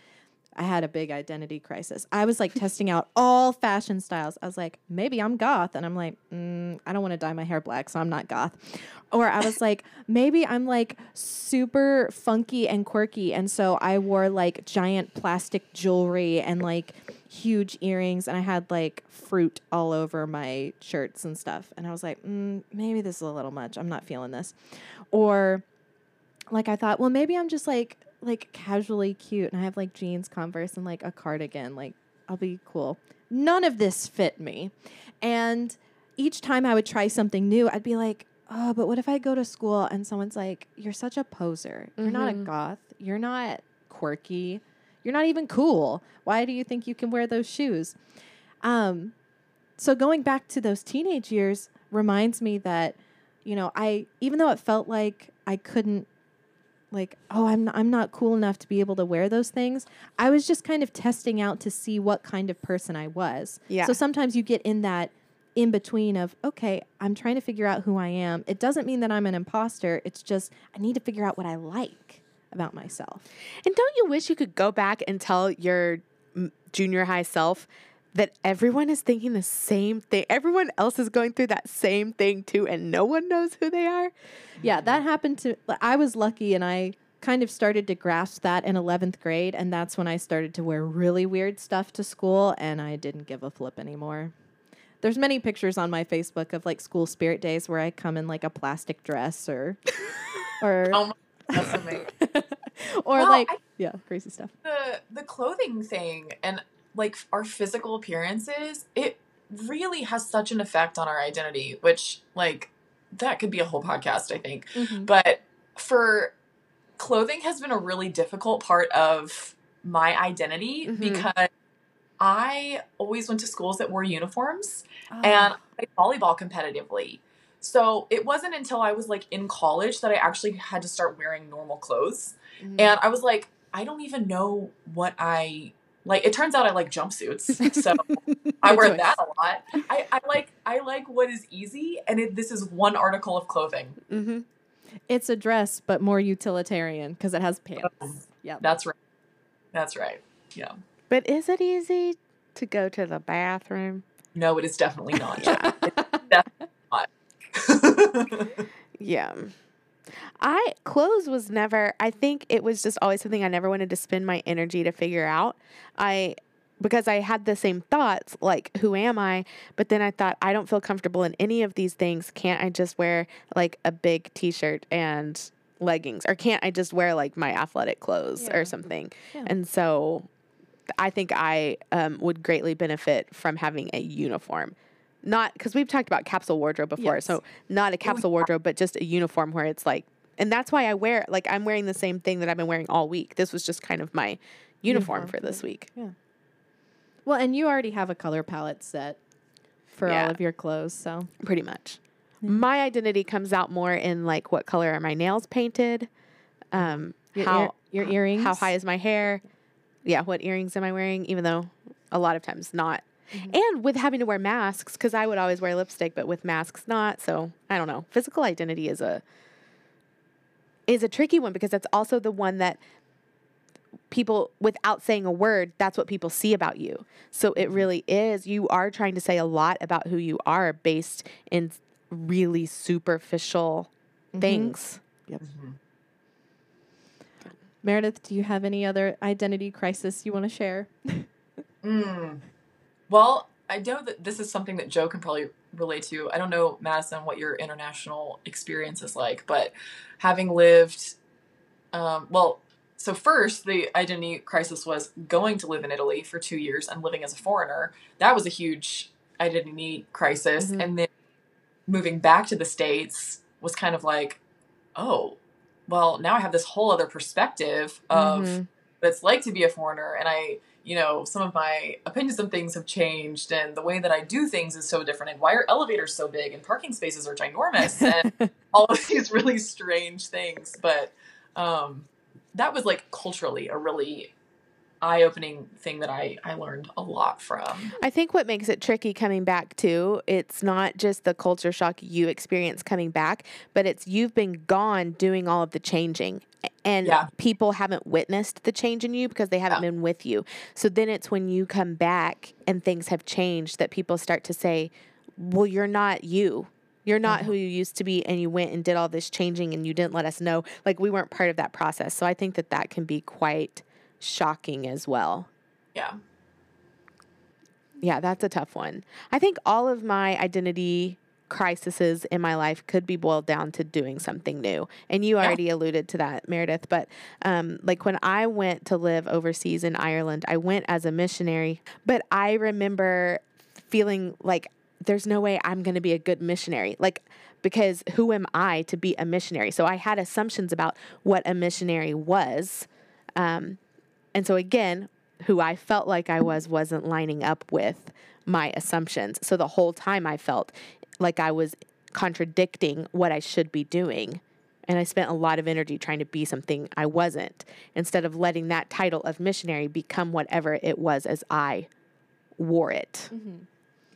Speaker 3: I had a big identity crisis. I was like testing out all fashion styles. I was like, maybe I'm goth, and I'm like, mm, I don't want to dye my hair black, so I'm not goth. Or I was like, maybe I'm like super funky and quirky, and so I wore like giant plastic jewelry and like huge earrings, and I had like fruit all over my shirts and stuff. And I was like, mm, maybe this is a little much. I'm not feeling this. Or like I thought, well, maybe I'm just like like casually cute and I have like jeans, Converse, and like a cardigan. Like I'll be cool. None of this fit me. And each time I would try something new, I'd be like, oh, but what if I go to school and someone's like, you're such a poser. You're not a
Speaker 1: Mhm.
Speaker 3: goth. You're not quirky. You're not even cool. Why do you think you can wear those shoes? Um, so going back to those teenage years reminds me that, you know, I even though it felt like I couldn't like oh I'm not, I'm not cool enough to be able to wear those things. I was just kind of testing out to see what kind of person i was.
Speaker 1: Yeah.
Speaker 3: so sometimes you get in that in between of okay i'm trying to figure out who i am. It doesn't mean that i'm an imposter. It's just i need to figure out what i like about myself.
Speaker 1: And don't you wish you could go back and tell your junior high self that everyone is thinking the same thing? Everyone else is going through that same thing too, and no one knows who they are?
Speaker 3: yeah that happened to i was lucky and i kind of started to grasp that in 11th grade and that's when i started to wear really weird stuff to school and i didn't give a flip anymore there's many pictures on my facebook of like school spirit days where i come in like a plastic dress or or
Speaker 2: Oh my, that's amazing.
Speaker 3: or
Speaker 2: Well,
Speaker 3: like
Speaker 2: I-
Speaker 3: yeah crazy stuff
Speaker 2: the the clothing thing and like our physical appearances, it really has such an effect on our identity, which like that could be a whole podcast, I think.
Speaker 3: Mhm.
Speaker 2: But for clothing has been a really difficult part of my identity
Speaker 1: Mhm.
Speaker 2: because I always went to schools that wore uniforms
Speaker 3: Oh.
Speaker 2: and I played volleyball competitively. So it wasn't until I was like in college that I actually had to start wearing normal clothes.
Speaker 1: Mhm.
Speaker 2: And I was like, I don't even know what I like. It turns out I like jumpsuits. So I wear
Speaker 3: choice.
Speaker 2: that a lot. I, I like I like what is easy and it, this is one article of clothing.
Speaker 1: Mhm.
Speaker 3: It's a dress, but more utilitarian because it has pants. Yep.
Speaker 2: That's right. That's right. Yeah.
Speaker 1: But is it easy to go to the bathroom?
Speaker 2: No, it is definitely not.
Speaker 1: Yeah. Yeah. I clothes was never I think it was just always something I never wanted to spend my energy to figure out. I because I had the same thoughts like who am I? But then I thought I don't feel comfortable in any of these things. Can't I just wear like a big t-shirt and leggings or can't I just wear like my athletic clothes
Speaker 3: Yeah.
Speaker 1: or something?
Speaker 3: Yeah.
Speaker 1: And so I think I um, would greatly benefit from having a uniform. Not because we've talked about capsule wardrobe before.
Speaker 3: Yes.
Speaker 1: So not a capsule wardrobe, but just a uniform where it's like, and that's why I wear like I'm wearing the same thing that I've been wearing all week. This was just kind of my uniform,
Speaker 3: Uniform
Speaker 1: for this week. Yeah.
Speaker 3: Well, and you already have a color palette set for
Speaker 1: Yeah.
Speaker 3: all of your clothes, so
Speaker 1: Pretty much.
Speaker 3: Yeah.
Speaker 1: My identity comes out more in like what color are my nails painted, um,
Speaker 3: your,
Speaker 1: how
Speaker 3: ear- your earrings.
Speaker 1: how high is my hair, yeah, what earrings am I wearing? Even though a lot of times not.
Speaker 3: Mhm.
Speaker 1: And with having to wear masks, because I would always wear lipstick, but with masks not. So I don't know. Physical identity is a is a tricky one because that's also the one that people without saying a word that's what people see about you so it really is you are trying to say a lot about who you are based in really superficial
Speaker 3: Mhm.
Speaker 1: things
Speaker 2: Mhm.
Speaker 3: Meredith, do you have any other identity crisis you want to share?
Speaker 2: Mm. Well, I know that this is something that Joe can probably relate to. I don't know, Madison, what your international experience is like, but having lived, um, well, so first, the identity crisis was going to live in Italy for two years and living as a foreigner. That was a huge identity crisis.
Speaker 1: Mhm.
Speaker 2: And then moving back to the States was kind of like, oh, well, now I have this whole other perspective of
Speaker 1: Mhm.
Speaker 2: what it's like to be a foreigner and i you know some of my opinions on things have changed and the way that i do things is so different and why are elevators so big and parking spaces are ginormous and all of these really strange things but um that was like culturally a really eye-opening thing that i i learned a lot from
Speaker 1: I think what makes it tricky coming back too, it's not just the culture shock you experience coming back, but it's you've been gone doing all of the changing. And
Speaker 2: Yeah.
Speaker 1: people haven't witnessed the change in you because they haven't
Speaker 2: Yeah.
Speaker 1: been with you. So then it's when you come back and things have changed that people start to say, Well, you're not you. You're not who mm-hmm. you used to be, and you went and did all this changing and you didn't let us know. Like we weren't part of that process. So I think that that can be quite shocking as well.
Speaker 2: yeah
Speaker 1: Yeah, that's a tough one. I think all of my identity crises in my life could be boiled down to doing something new. And you
Speaker 2: Yeah.
Speaker 1: already alluded to that, Meredith. But um, like when I went to live overseas in Ireland, I went as a missionary, but I remember feeling like there's no way I'm going to be a good missionary. Like, because who am I to be a missionary? So I had assumptions about what a missionary was. Um, and so again, who I felt like I was wasn't lining up with my assumptions. So the whole time I felt like I was contradicting what I should be doing. And I spent a lot of energy trying to be something I wasn't instead of letting that title of missionary become whatever it was as I wore it.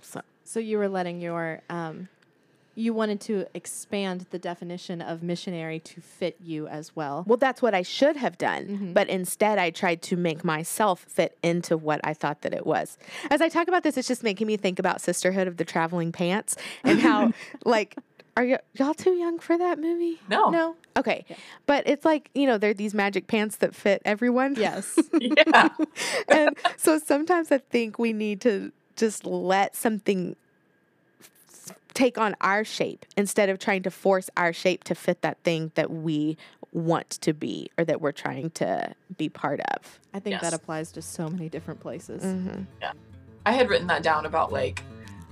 Speaker 1: So,
Speaker 3: So you were letting your um, you wanted to expand the definition of missionary to fit you as well.
Speaker 1: well, that's what I should have done.
Speaker 3: Mhm.
Speaker 1: But instead, I tried to make myself fit into what I thought that it was. As I talk about this, it's just making me think about Sisterhood of the Traveling Pants and how, like, are y- y'all too young for that movie?
Speaker 2: no
Speaker 3: No.
Speaker 1: Okay.
Speaker 3: Yeah.
Speaker 1: But it's like, you know, there are these magic pants that fit everyone.
Speaker 3: Yes.
Speaker 2: yeah
Speaker 1: and so sometimes I think we need to just let something f- take on our shape instead of trying to force our shape to fit that thing that we want to be or that we're trying to be part of.
Speaker 3: I think
Speaker 2: Yes.
Speaker 3: that applies to so many different places.
Speaker 1: Mm-hmm.
Speaker 2: I had written that down about like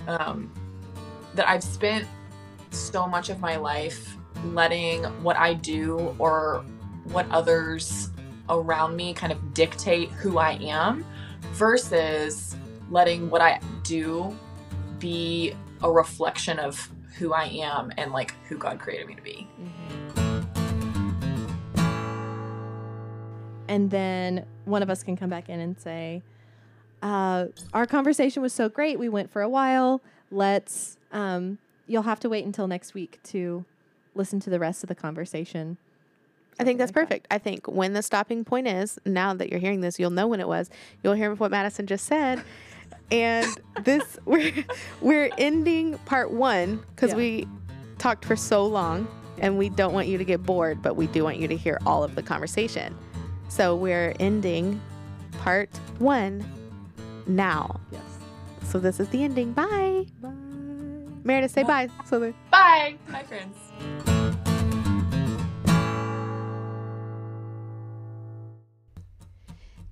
Speaker 2: um, that I've spent so much of my life letting what I do or what others around me kind of dictate who I am versus letting what I do be a reflection of who I am and like who God created me to be.
Speaker 3: And then one of us can come back in and say, uh, Our conversation was so great. We went for a while. Let's, um, you'll have to wait until next week to listen to the rest of the conversation.
Speaker 1: I think that's
Speaker 3: like
Speaker 1: perfect. I think when the stopping point is, now that you're hearing this, you'll know when it was. You'll hear what Madison just said. And this we're we're ending part 1 cuz
Speaker 3: Yeah.
Speaker 1: we talked for so long and we don't want you to get bored, but we do want you to hear all of the conversation. So we're ending part 1 now.
Speaker 3: Yes.
Speaker 1: So this is the ending. Bye.
Speaker 3: Bye.
Speaker 1: Meredith, say bye. So the
Speaker 2: Bye. Bye, friends.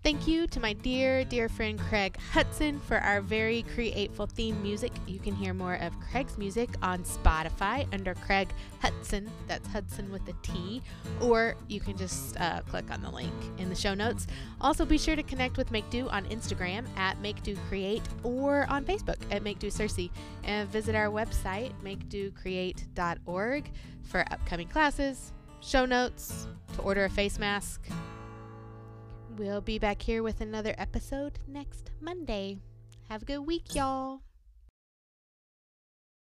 Speaker 1: Thank you to my dear, dear friend Craig Hutson for our very createful theme music. You can hear more of Craig's music on Spotify under Craig Hutson. That's Hutson with a T. Or you can just uh, click on the link in the show notes. Also, be sure to connect with Make Do on Instagram at Make Do Create or on Facebook at Make Do Cersei. And visit our website, makedocreate.org, for upcoming classes, show notes, to order a face mask. We'll be back here with another episode next Monday. Have a good week, y'all.